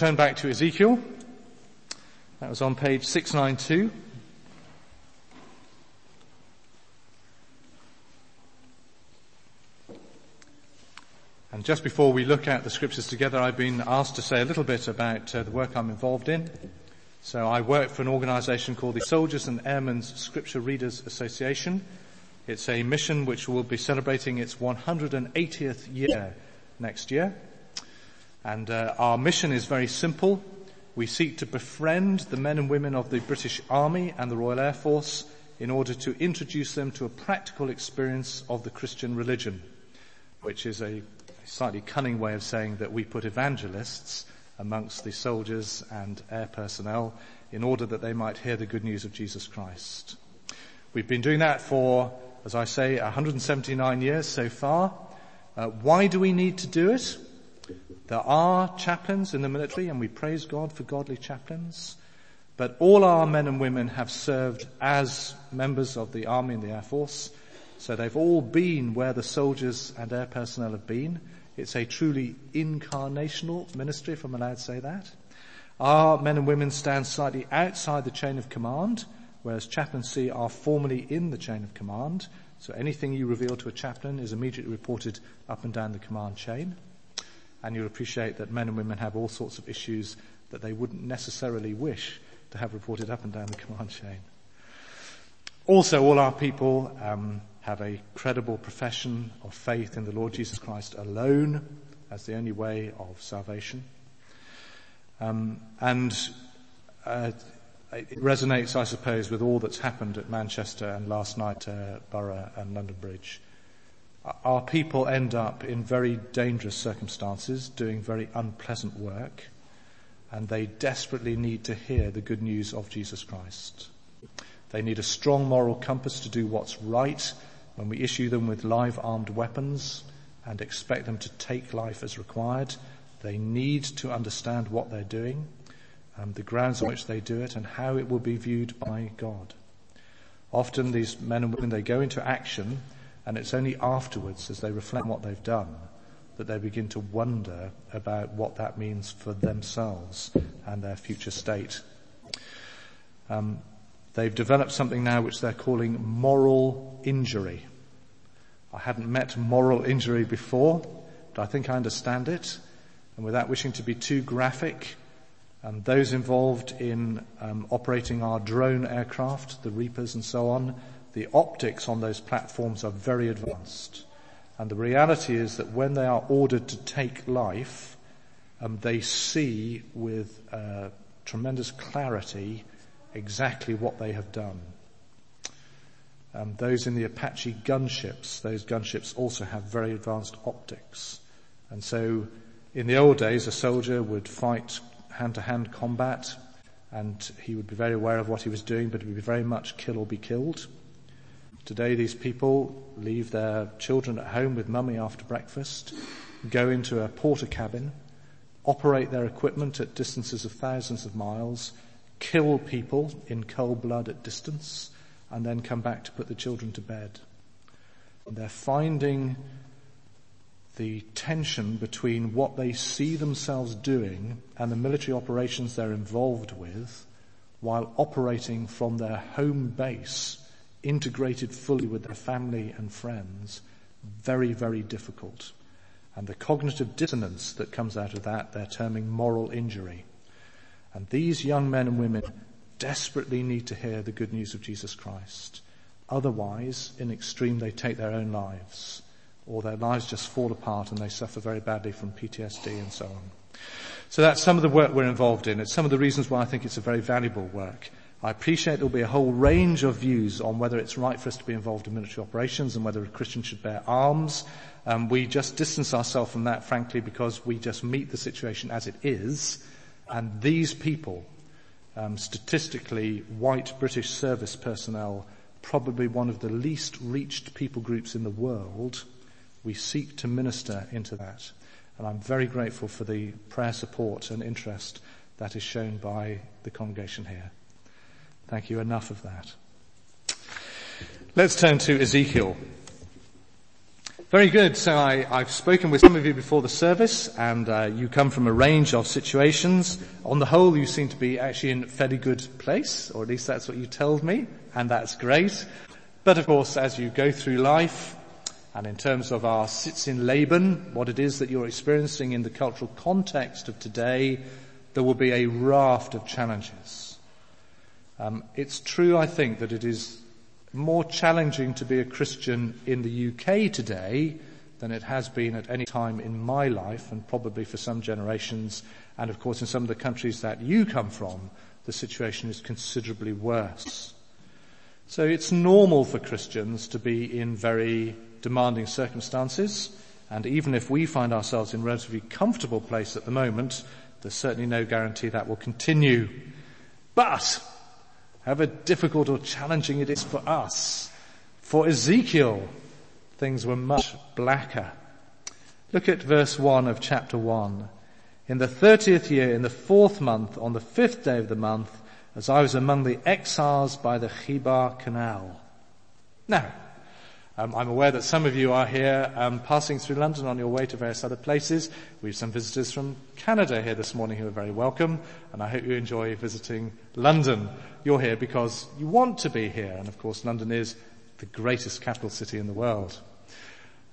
turn back to Ezekiel. That was on page 692. And just before we look at the scriptures together, I've been asked to say a little bit about uh, the work I'm involved in. So I work for an organization called the Soldiers and Airmen's Scripture Readers Association. It's a mission which will be celebrating its 180th year next year. And uh, our mission is very simple. We seek to befriend the men and women of the British Army and the Royal Air Force in order to introduce them to a practical experience of the Christian religion, which is a slightly cunning way of saying that we put evangelists amongst the soldiers and air personnel in order that they might hear the good news of Jesus Christ. We've been doing that for, as I say, 179 years so far. Uh, why do we need to do it? There are chaplains in the military and we praise God for godly chaplains. But all our men and women have served as members of the army and the air force. So they've all been where the soldiers and air personnel have been. It's a truly incarnational ministry, if I'm allowed to say that. Our men and women stand slightly outside the chain of command, whereas chaplaincy are formally in the chain of command. So anything you reveal to a chaplain is immediately reported up and down the command chain and you'll appreciate that men and women have all sorts of issues that they wouldn't necessarily wish to have reported up and down the command chain. Also, all our people um, have a credible profession of faith in the Lord Jesus Christ alone as the only way of salvation. Um, and uh, it resonates, I suppose, with all that's happened at Manchester and last night at Borough and London Bridge our people end up in very dangerous circumstances, doing very unpleasant work, and they desperately need to hear the good news of Jesus Christ. They need a strong moral compass to do what's right when we issue them with live armed weapons and expect them to take life as required. They need to understand what they're doing, um, the grounds on which they do it, and how it will be viewed by God. Often these men and women, they go into action and it's only afterwards, as they reflect on what they've done, that they begin to wonder about what that means for themselves and their future state. Um, they've developed something now which they're calling moral injury. I hadn't met moral injury before, but I think I understand it. And without wishing to be too graphic, um, those involved in um, operating our drone aircraft, the Reapers and so on, the optics on those platforms are very advanced. And the reality is that when they are ordered to take life, um, they see with uh, tremendous clarity exactly what they have done. Um, those in the Apache gunships, those gunships also have very advanced optics. And so in the old days, a soldier would fight hand-to-hand combat and he would be very aware of what he was doing, but it would be very much kill or be killed. Today these people leave their children at home with mummy after breakfast, go into a Portakabin, operate their equipment at distances of thousands of miles, kill people in cold blood at distance, and then come back to put the children to bed. And they're finding the tension between what they see themselves doing and the military operations they're involved with while operating from their home base integrated fully with their family and friends, very, very difficult. And the cognitive dissonance that comes out of that, they're terming moral injury. And these young men and women desperately need to hear the good news of Jesus Christ. Otherwise, in extreme, they take their own lives, or their lives just fall apart and they suffer very badly from PTSD and so on. So that's some of the work we're involved in. It's some of the reasons why I think it's a very valuable work. I appreciate there'll be a whole range of views on whether it's right for us to be involved in military operations and whether a Christian should bear arms. Um, we just distance ourselves from that, frankly, because we just meet the situation as it is. And these people, um, statistically, white British service personnel, probably one of the least reached people groups in the world. We seek to minister into that. And I'm very grateful for the prayer support and interest that is shown by the congregation here. Thank you. Enough of that. Let's turn to Ezekiel. Very good. So I, have spoken with some of you before the service, and uh, you come from a range of situations. On the whole, you seem to be actually in a fairly good place, or at least that's what you told me, and that's great. But of course, as you go through life, and in terms of our Sitz im Leben, what it is that you're experiencing in the cultural context of today, there will be a raft of challenges. Um, it's true, I think, that it is more challenging to be a Christian in the UK today than it has been at any time in my life and probably for some generations. And of course in some of the countries that you come from, the situation is considerably worse. So it's normal for Christians to be in very demanding circumstances. And even if we find ourselves in a relatively comfortable place at the moment, there's certainly no guarantee that will continue. But however difficult or challenging it is for us. For Ezekiel, things were much blacker. Look at verse 1 of chapter 1. In the thirtieth year, in the fourth month, on the fifth day of the month, as I was among the exiles by the Chebar Canal. Now, um, I'm aware that some of you are here um, passing through London on your way to various other places. We have some visitors from Canada here this morning who are very welcome, and I hope you enjoy visiting London. You're here because you want to be here, and of course London is the greatest capital city in the world.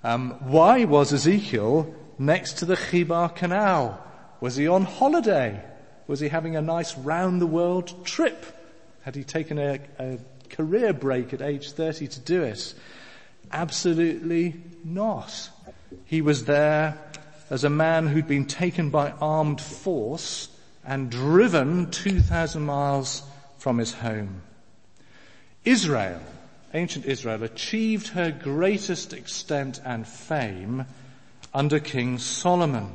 Um, why was Ezekiel next to the Chebar Canal? Was he on holiday? Was he having a nice round the world trip? Had he taken a, a career break at age 30 to do it? Absolutely not. He was there as a man who'd been taken by armed force and driven 2,000 miles from his home. Israel, ancient Israel, achieved her greatest extent and fame under King Solomon.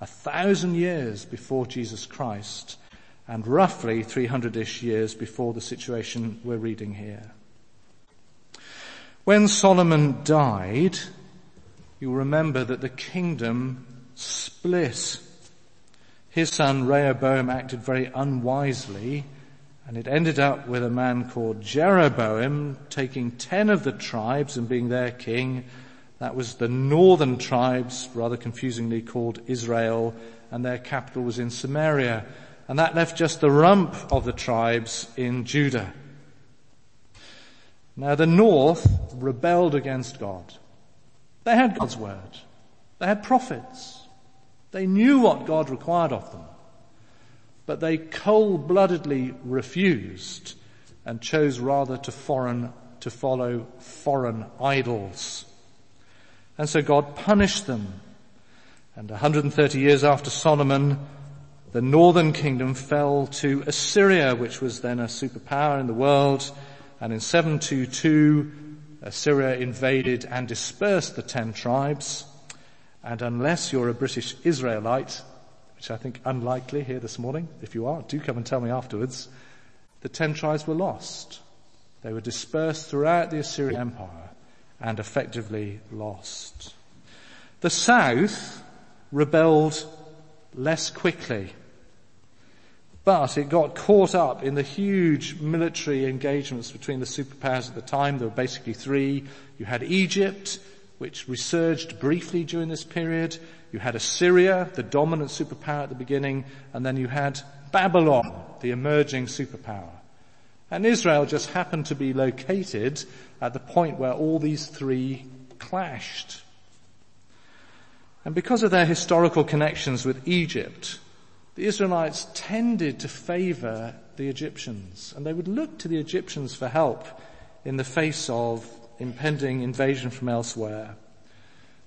A thousand years before Jesus Christ and roughly 300-ish years before the situation we're reading here. When Solomon died, you'll remember that the kingdom split. His son Rehoboam acted very unwisely and it ended up with a man called Jeroboam taking ten of the tribes and being their king. That was the northern tribes, rather confusingly called Israel, and their capital was in Samaria. And that left just the rump of the tribes in Judah. Now the north rebelled against God. They had God's word. They had prophets. They knew what God required of them. But they cold-bloodedly refused and chose rather to foreign, to follow foreign idols. And so God punished them. And 130 years after Solomon, the northern kingdom fell to Assyria, which was then a superpower in the world, and in 722, Assyria invaded and dispersed the ten tribes. And unless you're a British Israelite, which I think unlikely here this morning, if you are, do come and tell me afterwards, the ten tribes were lost. They were dispersed throughout the Assyrian Empire and effectively lost. The south rebelled less quickly but it got caught up in the huge military engagements between the superpowers at the time. There were basically three. You had Egypt, which resurged briefly during this period. You had Assyria, the dominant superpower at the beginning, and then you had Babylon, the emerging superpower. And Israel just happened to be located at the point where all these three clashed. And because of their historical connections with Egypt, the Israelites tended to favor the Egyptians and they would look to the Egyptians for help in the face of impending invasion from elsewhere.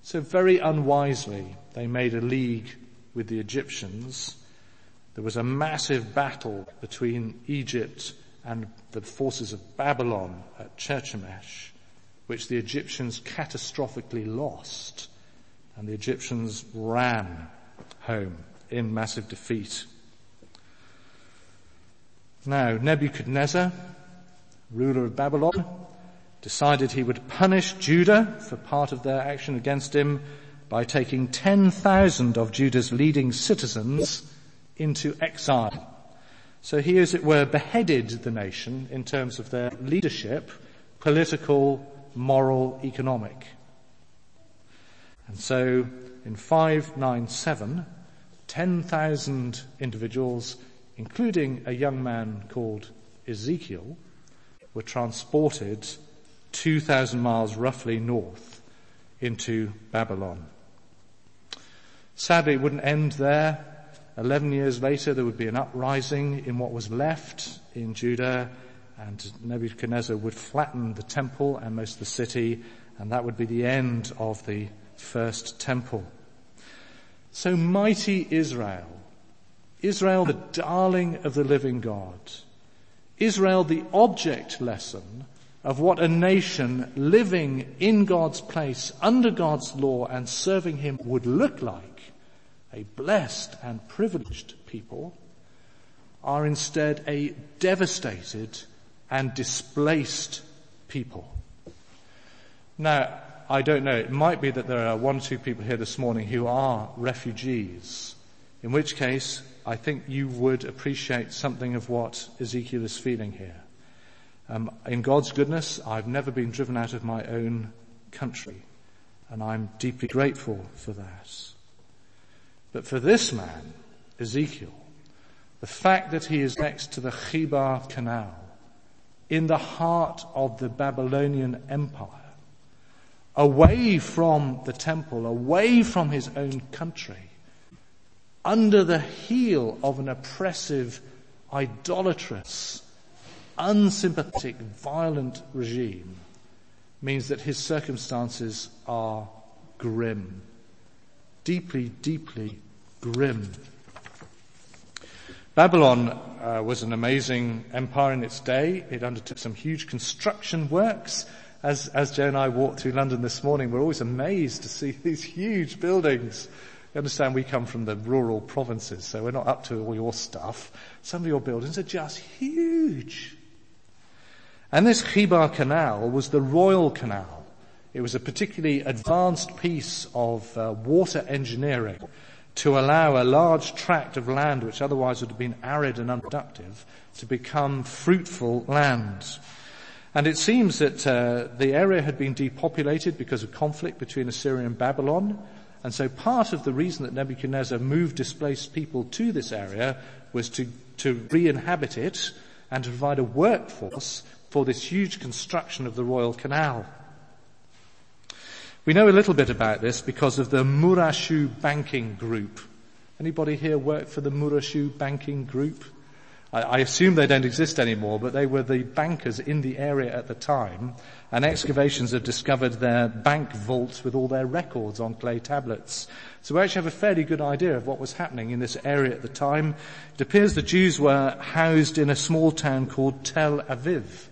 So very unwisely, they made a league with the Egyptians. There was a massive battle between Egypt and the forces of Babylon at Carchemish, which the Egyptians catastrophically lost, and the Egyptians ran home in massive defeat. Now, Nebuchadnezzar, ruler of Babylon, decided he would punish Judah for part of their action against him by taking 10,000 of Judah's leading citizens into exile. So he, as it were, beheaded the nation in terms of their leadership, political, moral, economic. And so in 597, 10,000 individuals, including a young man called Ezekiel, were transported 2,000 miles roughly north into Babylon. Sadly, it wouldn't end there. Eleven years later, there would be an uprising in what was left in Judah, and Nebuchadnezzar would flatten the temple and most of the city, and that would be the end of the first temple. So mighty Israel, Israel the darling of the living God, Israel the object lesson of what a nation living in God's place, under God's law and serving Him would look like, a blessed and privileged people, are instead a devastated and displaced people. Now, I don't know, it might be that there are one or two people here this morning who are refugees, in which case I think you would appreciate something of what Ezekiel is feeling here. Um, in God's goodness, I've never been driven out of my own country, and I'm deeply grateful for that. But for this man, Ezekiel, the fact that he is next to the Chebar Canal, in the heart of the Babylonian Empire, away from the temple, away from his own country, under the heel of an oppressive, idolatrous, unsympathetic, violent regime means that his circumstances are grim. Deeply, deeply grim. Babylon uh, was an amazing empire in its day. It undertook some huge construction works. As, as Joe and I walked through London this morning, we're always amazed to see these huge buildings. You understand we come from the rural provinces, so we're not up to all your stuff. Some of your buildings are just huge. And this Chebar Canal was the Royal Canal. It was a particularly advanced piece of uh, water engineering to allow a large tract of land which otherwise would have been arid and unproductive to become fruitful land. And it seems that uh, the area had been depopulated because of conflict between Assyria and Babylon. And so part of the reason that Nebuchadnezzar moved displaced people to this area was to, to re-inhabit it and to provide a workforce for this huge construction of the Royal Canal. We know a little bit about this because of the Murashu Banking Group. Anybody here work for the Murashu Banking Group? I, assume they don't exist anymore, but they were the bankers in the area at the time, and excavations have discovered their bank vaults with all their records on clay tablets. So we actually have a fairly good idea of what was happening in this area at the time. It appears the Jews were housed in a small town called Tel Aviv.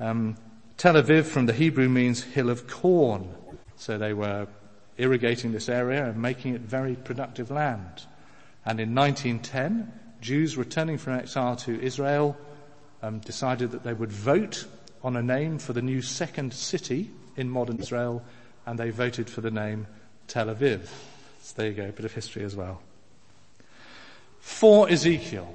Um, Tel Aviv from the Hebrew means hill of corn. So they were irrigating this area and making it very productive land. And in 1910, Jews returning from exile to Israel um, decided that they would vote on a name for the new second city in modern Israel, and they voted for the name Tel Aviv. So there you go, a bit of history as well. For Ezekiel,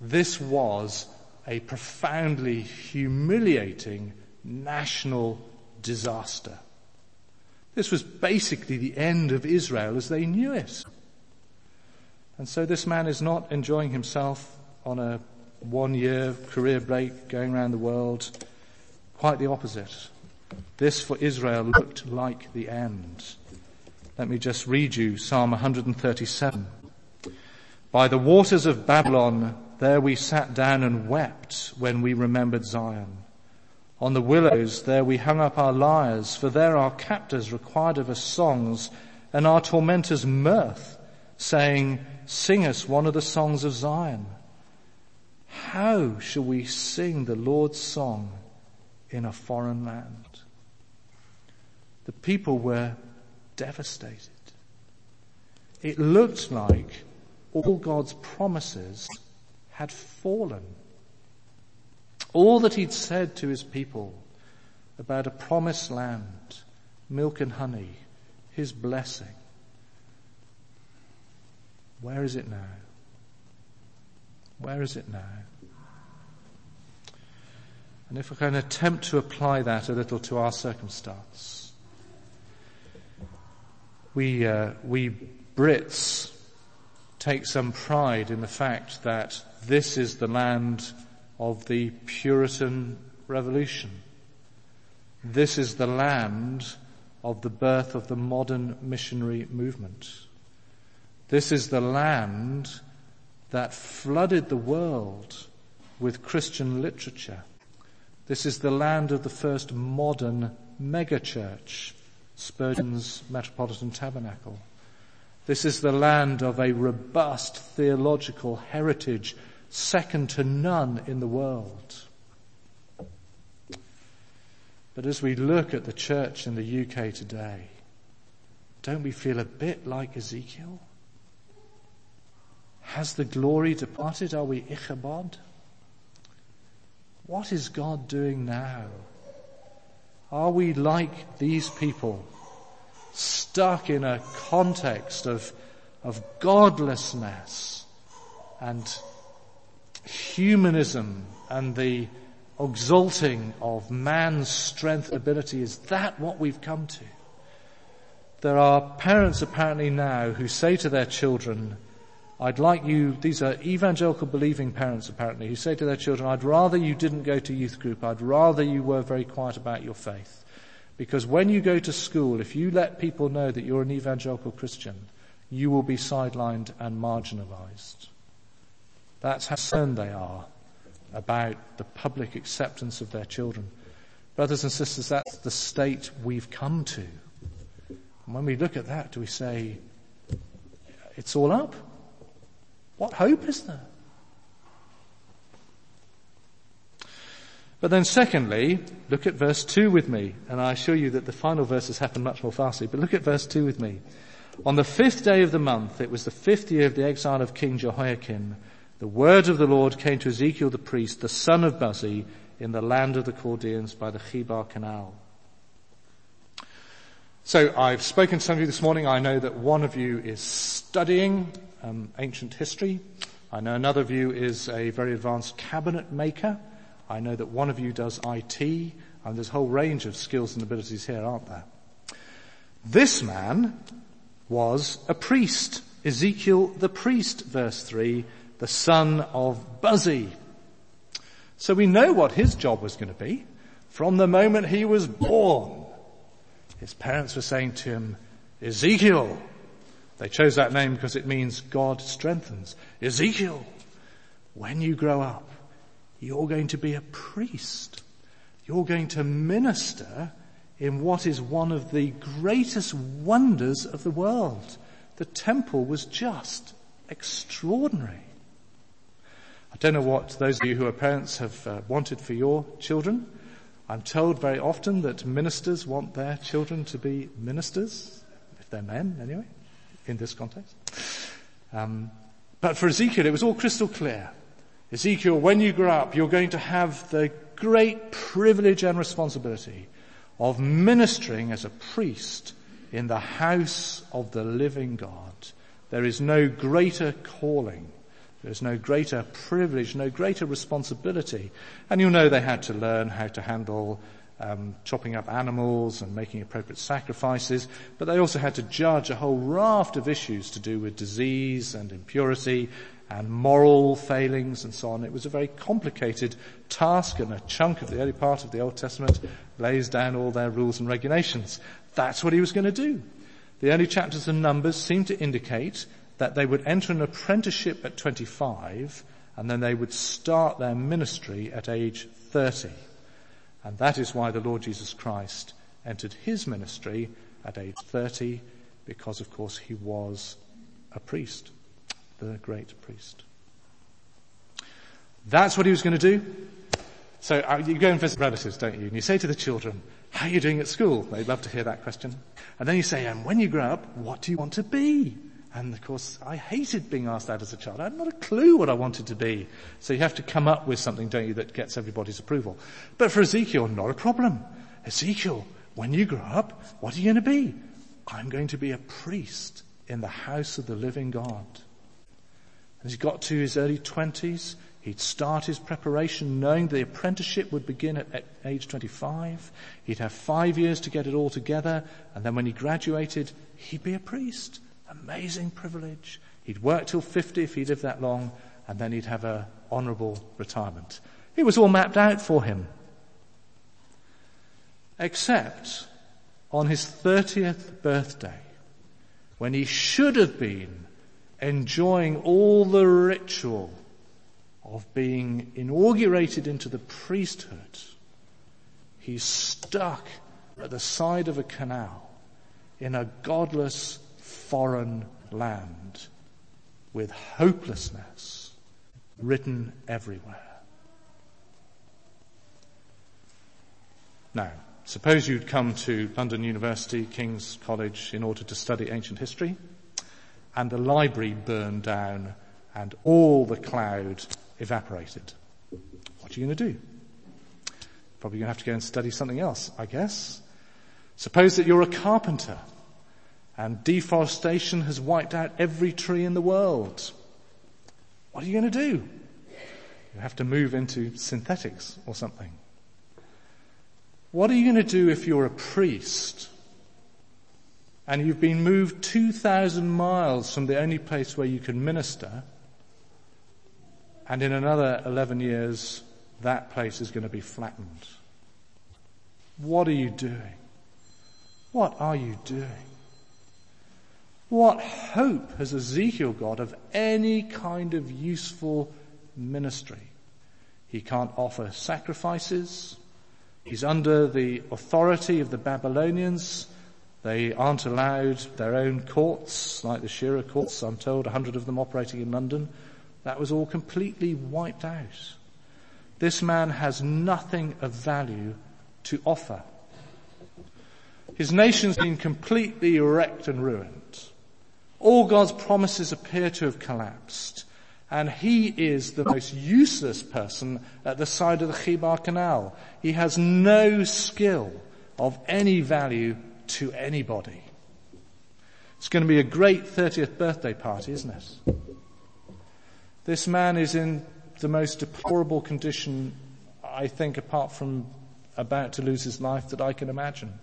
this was a profoundly humiliating national disaster. This was basically the end of Israel as they knew it. And so this man is not enjoying himself on a one year career break going around the world. Quite the opposite. This for Israel looked like the end. Let me just read you Psalm 137. By the waters of Babylon, there we sat down and wept when we remembered Zion. On the willows, there we hung up our lyres, for there our captors required of us songs and our tormentors mirth, saying, sing us one of the songs of Zion. How shall we sing the Lord's song in a foreign land? The people were devastated. It looked like all God's promises had fallen. All that he'd said to his people about a promised land, milk and honey, his blessing. Where is it now? Where is it now? And if we can attempt to apply that a little to our circumstance, We, uh, we Brits take some pride in the fact that this is the land of the Puritan Revolution. This is the land of the birth of the modern missionary movement. This is the land that flooded the world with Christian literature. This is the land of the first modern megachurch, Spurgeon's Metropolitan Tabernacle. This is the land of a robust theological heritage second to none in the world. But as we look at the church in the UK today, don't we feel a bit like Ezekiel? Has the glory departed? Are we Ichabod? What is God doing now? Are we like these people, stuck in a context of, of godlessness and humanism and the exalting of man's strength ability? Is that what we've come to? There are parents apparently now who say to their children, I'd like you, these are evangelical believing parents apparently, who say to their children, I'd rather you didn't go to youth group, I'd rather you were very quiet about your faith. Because when you go to school, if you let people know that you're an evangelical Christian, you will be sidelined and marginalized. That's how concerned they are about the public acceptance of their children. Brothers and sisters, that's the state we've come to. And when we look at that, do we say, it's all up? What hope is there? But then secondly, look at verse 2 with me, and I assure you that the final verses happen much more fastly, but look at verse 2 with me. On the fifth day of the month, it was the fifth year of the exile of King Jehoiakim, the word of the Lord came to Ezekiel the priest, the son of Buzi, in the land of the Chaldeans by the Chebar Canal. So I've spoken to some of you this morning. I know that one of you is studying um, ancient history. I know another of you is a very advanced cabinet maker. I know that one of you does IT, and there's a whole range of skills and abilities here, aren't there? This man was a priest. Ezekiel the priest, verse 3, the son of Buzi. So we know what his job was going to be from the moment he was born. His parents were saying to him, Ezekiel. They chose that name because it means God strengthens. Ezekiel, when you grow up, you're going to be a priest. You're going to minister in what is one of the greatest wonders of the world. The temple was just extraordinary. I don't know what those of you who are parents have uh, wanted for your children. I'm told very often that ministers want their children to be ministers, if they're men anyway, in this context. Um, but for Ezekiel, it was all crystal clear. Ezekiel, when you grow up, you're going to have the great privilege and responsibility of ministering as a priest in the house of the living God. There is no greater calling there's no greater privilege, no greater responsibility. And you know they had to learn how to handle um, chopping up animals and making appropriate sacrifices, but they also had to judge a whole raft of issues to do with disease and impurity and moral failings and so on. It was a very complicated task and a chunk of the early part of the Old Testament lays down all their rules and regulations. That's what he was going to do. The early chapters of Numbers seem to indicate that they would enter an apprenticeship at 25 and then they would start their ministry at age 30. And that is why the Lord Jesus Christ entered his ministry at age 30 because of course he was a priest, the great priest. That's what he was going to do. So uh, you go and visit relatives, don't you? And you say to the children, how are you doing at school? They'd love to hear that question. And then you say, and when you grow up, what do you want to be? And of course, I hated being asked that as a child. I had not a clue what I wanted to be. So you have to come up with something, don't you, that gets everybody's approval. But for Ezekiel, not a problem. Ezekiel, when you grow up, what are you going to be? I'm going to be a priest in the house of the living God. As he got to his early twenties, He'd start his preparation knowing the apprenticeship would begin at age 25. He'd have five years to get it all together. And then when he graduated, he'd be a priest. Amazing privilege. He'd work till 50 if he lived that long. And then he'd have a honorable retirement. It was all mapped out for him. Except on his 30th birthday, when he should have been enjoying all the ritual of being inaugurated into the priesthood, he's stuck at the side of a canal in a godless foreign land with hopelessness written everywhere. Now, suppose you'd come to London University, King's College, in order to study ancient history, and the library burned down and all the cloud evaporated. What are you going to do? Probably going to have to go and study something else, I guess. Suppose that you're a carpenter and deforestation has wiped out every tree in the world. What are you going to do? You have to move into synthetics or something. What are you going to do if you're a priest and you've been moved 2,000 miles from the only place where you can minister and in another 11 years, that place is going to be flattened. What are you doing? What are you doing? What hope has Ezekiel got of any kind of useful ministry? He can't offer sacrifices. He's under the authority of the Babylonians. They aren't allowed their own courts, like the Sharia courts, I'm told, a hundred of them operating in London. That was all completely wiped out. This man has nothing of value to offer. His nation's been completely wrecked and ruined. All God's promises appear to have collapsed. And he is the most useless person at the side of the Chebar Canal. He has no skill of any value to anybody. It's going to be a great 30th birthday party, isn't it? This man is in the most deplorable condition, I think, apart from about to lose his life that I can imagine.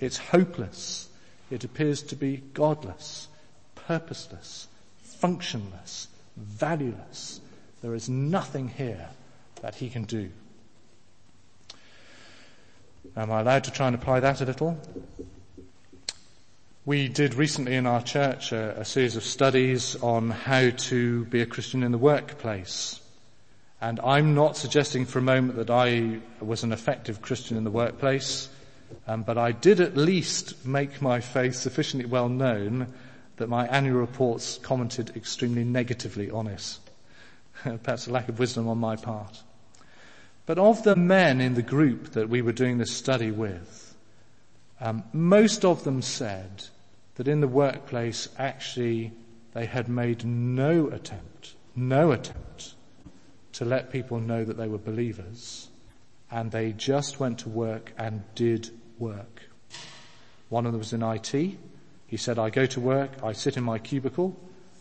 It's hopeless. It appears to be godless, purposeless, functionless, valueless. There is nothing here that he can do. Am I allowed to try and apply that a little? We did recently in our church a, a, series of studies on how to be a Christian in the workplace. And I'm not suggesting for a moment that I was an effective Christian in the workplace, um, but I did at least make my faith sufficiently well known that my annual reports commented extremely negatively on it. Perhaps a lack of wisdom on my part. But of the men in the group that we were doing this study with, um, most of them said that in the workplace, actually, they had made no attempt, no attempt to let people know that they were believers, and they just went to work and did work. One of them was in IT. He said, I go to work, I sit in my cubicle,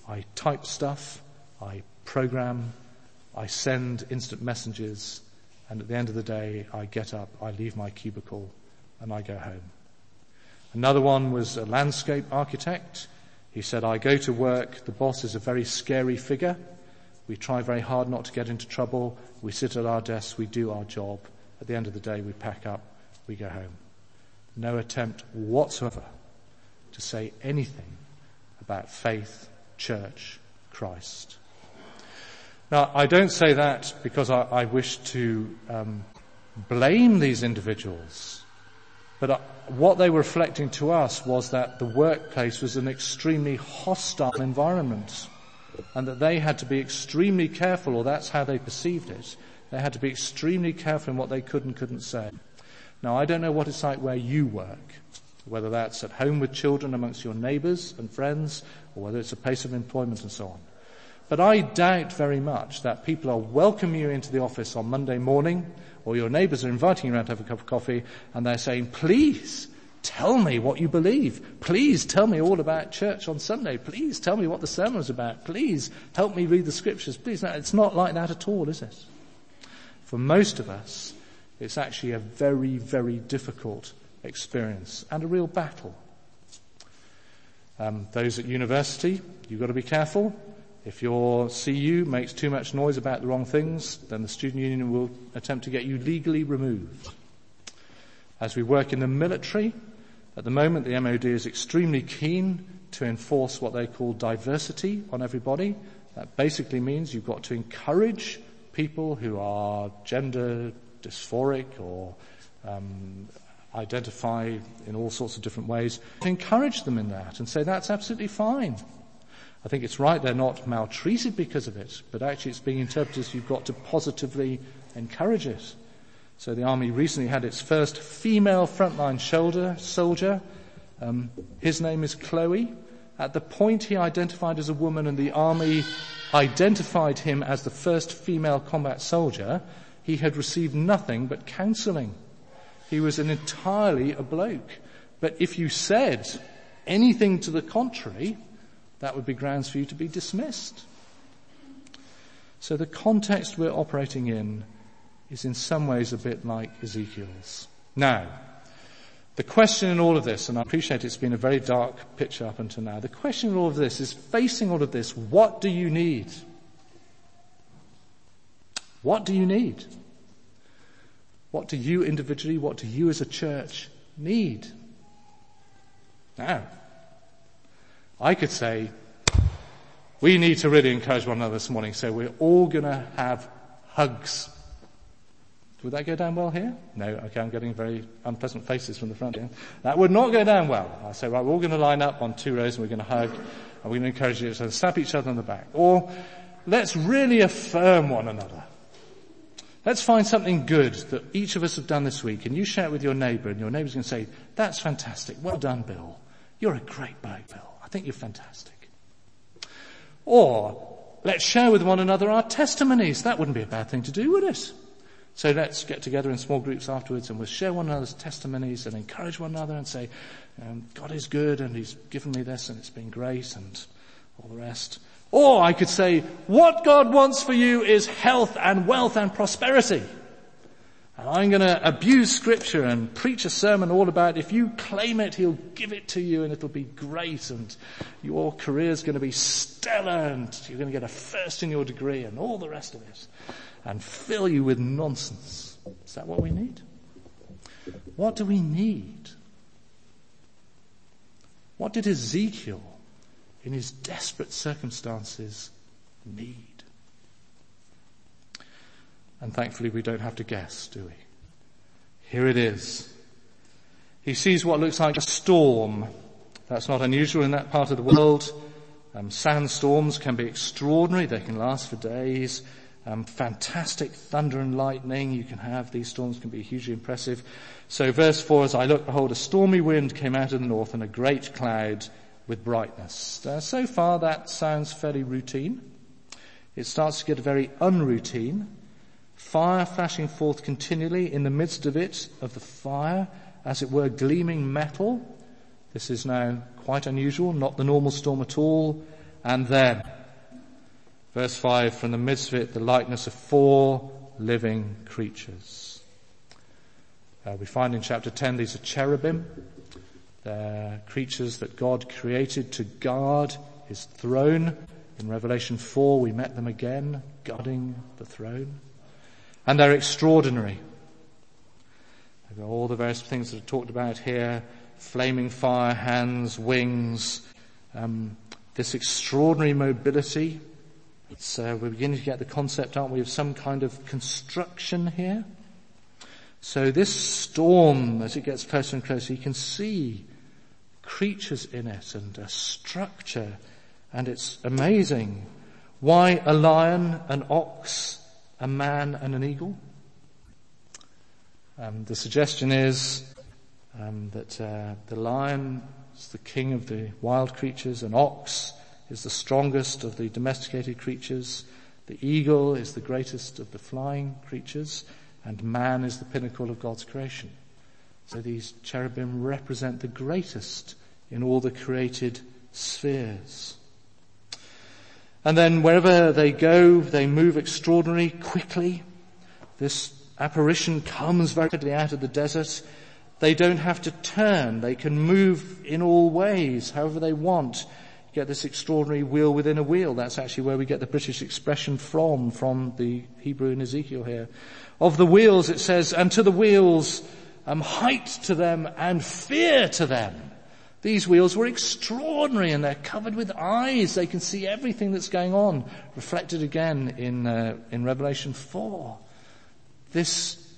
I type stuff, I program, I send instant messages, and at the end of the day, I get up, I leave my cubicle, and I go home. Another one was a landscape architect. He said, I go to work, the boss is a very scary figure. We try very hard not to get into trouble. We sit at our desks, we do our job. At the end of the day, we pack up, we go home. No attempt whatsoever say anything about faith, church, Christ. Now, I don't say that because I, I wish to um, blame these individuals but uh, what they were reflecting to us was that the workplace was an extremely hostile environment and that they had to be extremely careful, or that's how they perceived it. They had to be extremely careful in what they could and couldn't say. Now, I don't know what it's like where you work, whether that's at home with children amongst your neighbours and friends, or whether it's a place of employment and so on. But I doubt very much that people are welcoming you into the office on Monday morning or your neighbours are inviting you around to have a cup of coffee and they're saying, please, Tell me what you believe. Please tell me all about church on Sunday. Please tell me what the sermon is about. Please help me read the scriptures. Please. It's not like that at all, is it? For most of us, it's actually a very, very difficult experience and a real battle. Um, those at university, you've got to be careful. If your CU makes too much noise about the wrong things, then the student union will attempt to get you legally removed. As we work in the military, at the moment the MOD is extremely keen to enforce what they call diversity on everybody. That basically means you've got to encourage people who are gender dysphoric or um, identify in all sorts of different ways, to encourage them in that and say that's absolutely fine. I think it's right they're not maltreated because of it, but actually it's being interpreted as you've got to positively encourage it. So the army recently had its first female frontline shoulder, soldier. Um, his name is Chloe. At the point he identified as a woman and the army identified him as the first female combat soldier, he had received nothing but counseling. He was an entirely a bloke. But if you said anything to the contrary, that would be grounds for you to be dismissed. So the context we're operating in is in some ways a bit like Ezekiel's. Now, the question in all of this, and I appreciate it's been a very dark picture up until now, the question in all of this is facing all of this, what do you need? What do you need? What do you individually, what do you as a church need? Now, I could say, we need to really encourage one another this morning, so we're all gonna have hugs. Would that go down well here? No, okay, I'm getting very unpleasant faces from the front here. That would not go down well. I say, right, we're all gonna line up on two rows and we're gonna hug and we're gonna encourage each other, slap each other on the back. Or let's really affirm one another. Let's find something good that each of us have done this week and you share it with your neighbour and your neighbour's going to say, that's fantastic. Well done, Bill. You're a great bloke, Bill. I think you're fantastic. Or let's share with one another our testimonies. That wouldn't be a bad thing to do, would it? So let's get together in small groups afterwards and we'll share one another's testimonies and encourage one another and say, um, God is good and He's given me this and it's been great and all the rest. Or I could say, what God wants for you is health and wealth and prosperity. And I'm going to abuse scripture and preach a sermon all about if you claim it, he'll give it to you and it'll be great and your career's going to be stellar and you're going to get a first in your degree and all the rest of it and fill you with nonsense. Is that what we need? What do we need? What did Ezekiel in his desperate circumstances need. And thankfully we don't have to guess, do we? Here it is. He sees what looks like a storm. That's not unusual in that part of the world. Um, sandstorms can be extraordinary. They can last for days. Um, fantastic thunder and lightning you can have. These storms can be hugely impressive. So verse 4, as I looked, behold, a stormy wind came out of the north and a great cloud with brightness. Uh, so far that sounds fairly routine. It starts to get very unroutine. Fire flashing forth continually in the midst of it, of the fire, as it were gleaming metal. This is now quite unusual, not the normal storm at all. And then, verse 5, from the midst of it, the likeness of four living creatures. Uh, we find in chapter 10 these are cherubim. They're creatures that God created to guard his throne. In Revelation 4 we met them again, guarding the throne. And they're extraordinary. They've got all the various things that are talked about here. Flaming fire, hands, wings, um, this extraordinary mobility. Uh, we're beginning to get the concept, aren't we, of some kind of construction here. So this storm, as it gets closer and closer, you can see creatures in it and a structure and it's amazing. Why a lion, an ox, a man and an eagle? Um, the suggestion is um, that uh, the lion is the king of the wild creatures, an ox is the strongest of the domesticated creatures, the eagle is the greatest of the flying creatures, and man is the pinnacle of God's creation. So these cherubim represent the greatest in all the created spheres. And then wherever they go, they move extraordinarily quickly. This apparition comes very quickly out of the desert. They don't have to turn. They can move in all ways, however they want. You get this extraordinary wheel within a wheel. That's actually where we get the British expression from, from the Hebrew in Ezekiel here. Of the wheels, it says, and to the wheels, um, height to them and fear to them. These wheels were extraordinary and they're covered with eyes. They can see everything that's going on. Reflected again in, uh, in Revelation 4. This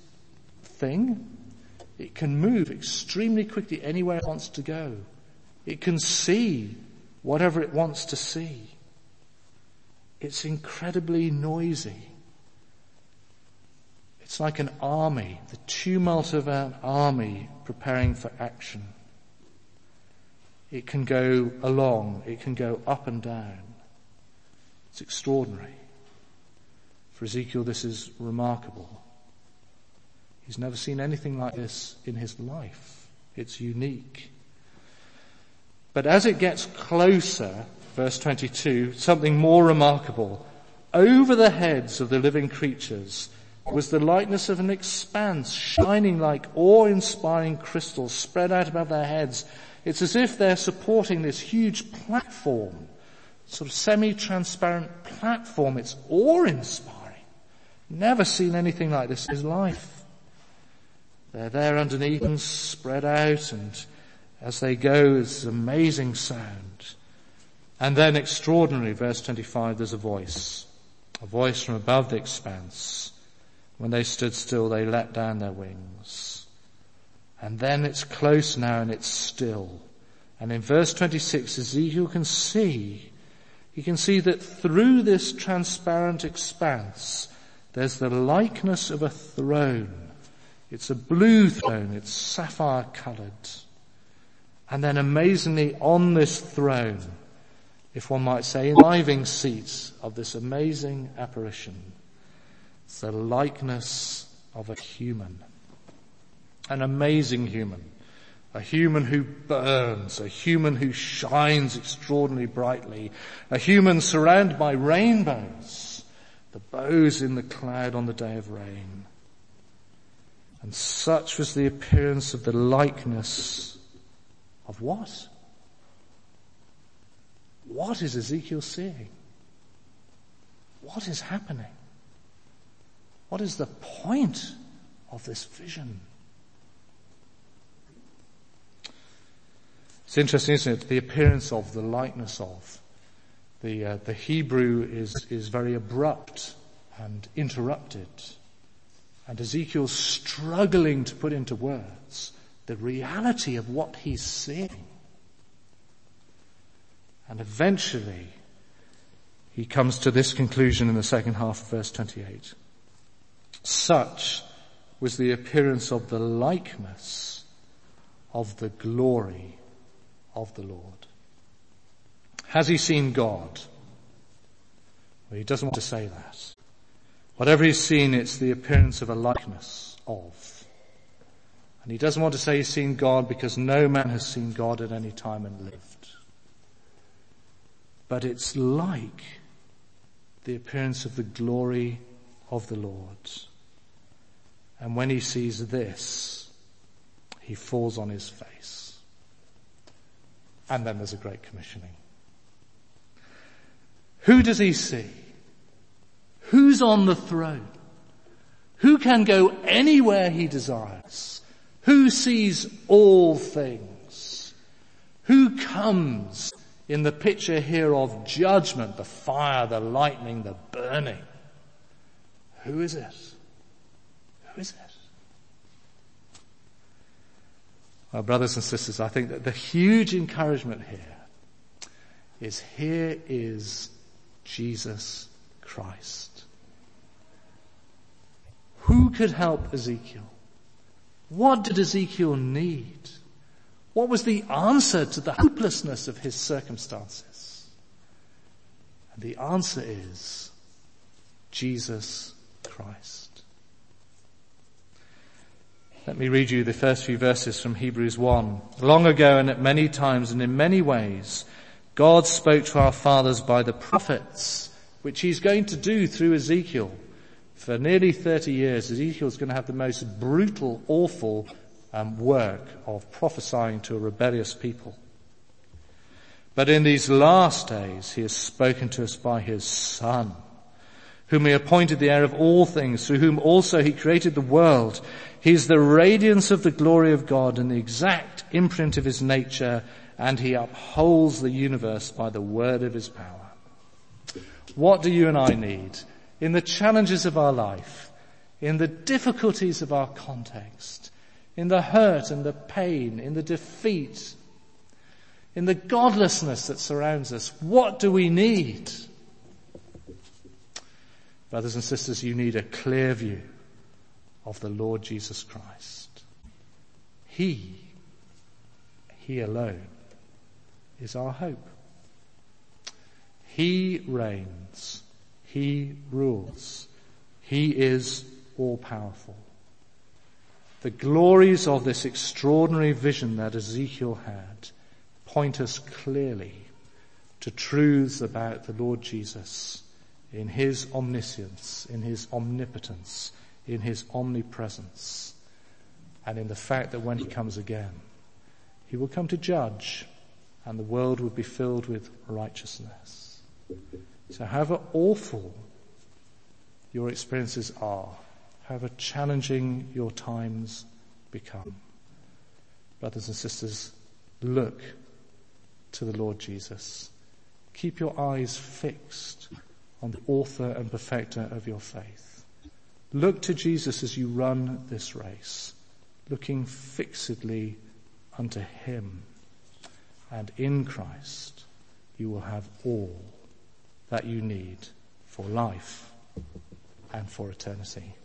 thing, it can move extremely quickly anywhere it wants to go. It can see whatever it wants to see. It's incredibly noisy. It's like an army, the tumult of an army preparing for action. It can go along. It can go up and down. It's extraordinary. For Ezekiel, this is remarkable. He's never seen anything like this in his life. It's unique. But as it gets closer, verse 22, something more remarkable. Over the heads of the living creatures was the likeness of an expanse shining like awe-inspiring crystals spread out above their heads it's as if they're supporting this huge platform, sort of semi-transparent platform. It's awe-inspiring. Never seen anything like this in his life. They're there underneath and spread out and as they go, it's amazing sound. And then extraordinary, verse 25, there's a voice. A voice from above the expanse. When they stood still, they let down their wings. And then it's close now and it's still. And in verse 26, Ezekiel can see, he can see that through this transparent expanse, there's the likeness of a throne. It's a blue throne, it's sapphire colored. And then amazingly on this throne, if one might say, living seats of this amazing apparition, it's the likeness of a human. An amazing human. A human who burns, a human who shines extraordinarily brightly, a human surrounded by rainbows, the bows in the cloud on the day of rain. And such was the appearance of the likeness of what? What is Ezekiel seeing? What is happening? What is the point of this vision? It's interesting, isn't it? The appearance of, the likeness of. The, uh, the Hebrew is, is very abrupt and interrupted. And Ezekiel's struggling to put into words the reality of what he's seeing. And eventually, he comes to this conclusion in the second half of verse 28. Such was the appearance of the likeness of the glory of the Lord. Has he seen God? Well, he doesn't want to say that. Whatever he's seen, it's the appearance of a likeness of. And he doesn't want to say he's seen God because no man has seen God at any time and lived. But it's like the appearance of the glory of the Lord. And when he sees this, he falls on his face. And then there's a great commissioning. Who does he see? Who's on the throne? Who can go anywhere he desires? Who sees all things? Who comes in the picture here of judgment, the fire, the lightning, the burning? Who is it? Who is it? Well, brothers and sisters, I think that the huge encouragement here is here is Jesus Christ. Who could help Ezekiel? What did Ezekiel need? What was the answer to the hopelessness of his circumstances? And the answer is Jesus Christ. Let me read you the first few verses from Hebrews 1. Long ago and at many times and in many ways, God spoke to our fathers by the prophets, which he's going to do through Ezekiel. For nearly 30 years, Ezekiel's going to have the most brutal, awful um, work of prophesying to a rebellious people. But in these last days, he has spoken to us by his son, whom he appointed the heir of all things, through whom also he created the world. He is the radiance of the glory of God and the exact imprint of his nature, and he upholds the universe by the word of his power. What do you and I need in the challenges of our life, in the difficulties of our context, in the hurt and the pain, in the defeat, in the godlessness that surrounds us? What do we need? Brothers and sisters, you need a clear view of the Lord Jesus Christ. He, He alone is our hope. He reigns. He rules. He is all powerful. The glories of this extraordinary vision that Ezekiel had point us clearly to truths about the Lord Jesus in his omniscience, in his omnipotence, in his omnipresence, and in the fact that when he comes again, he will come to judge and the world will be filled with righteousness. So however awful your experiences are, however challenging your times become, brothers and sisters, look to the Lord Jesus. Keep your eyes fixed on the author and perfecter of your faith. Look to Jesus as you run this race, looking fixedly unto him. And in Christ, you will have all that you need for life and for eternity.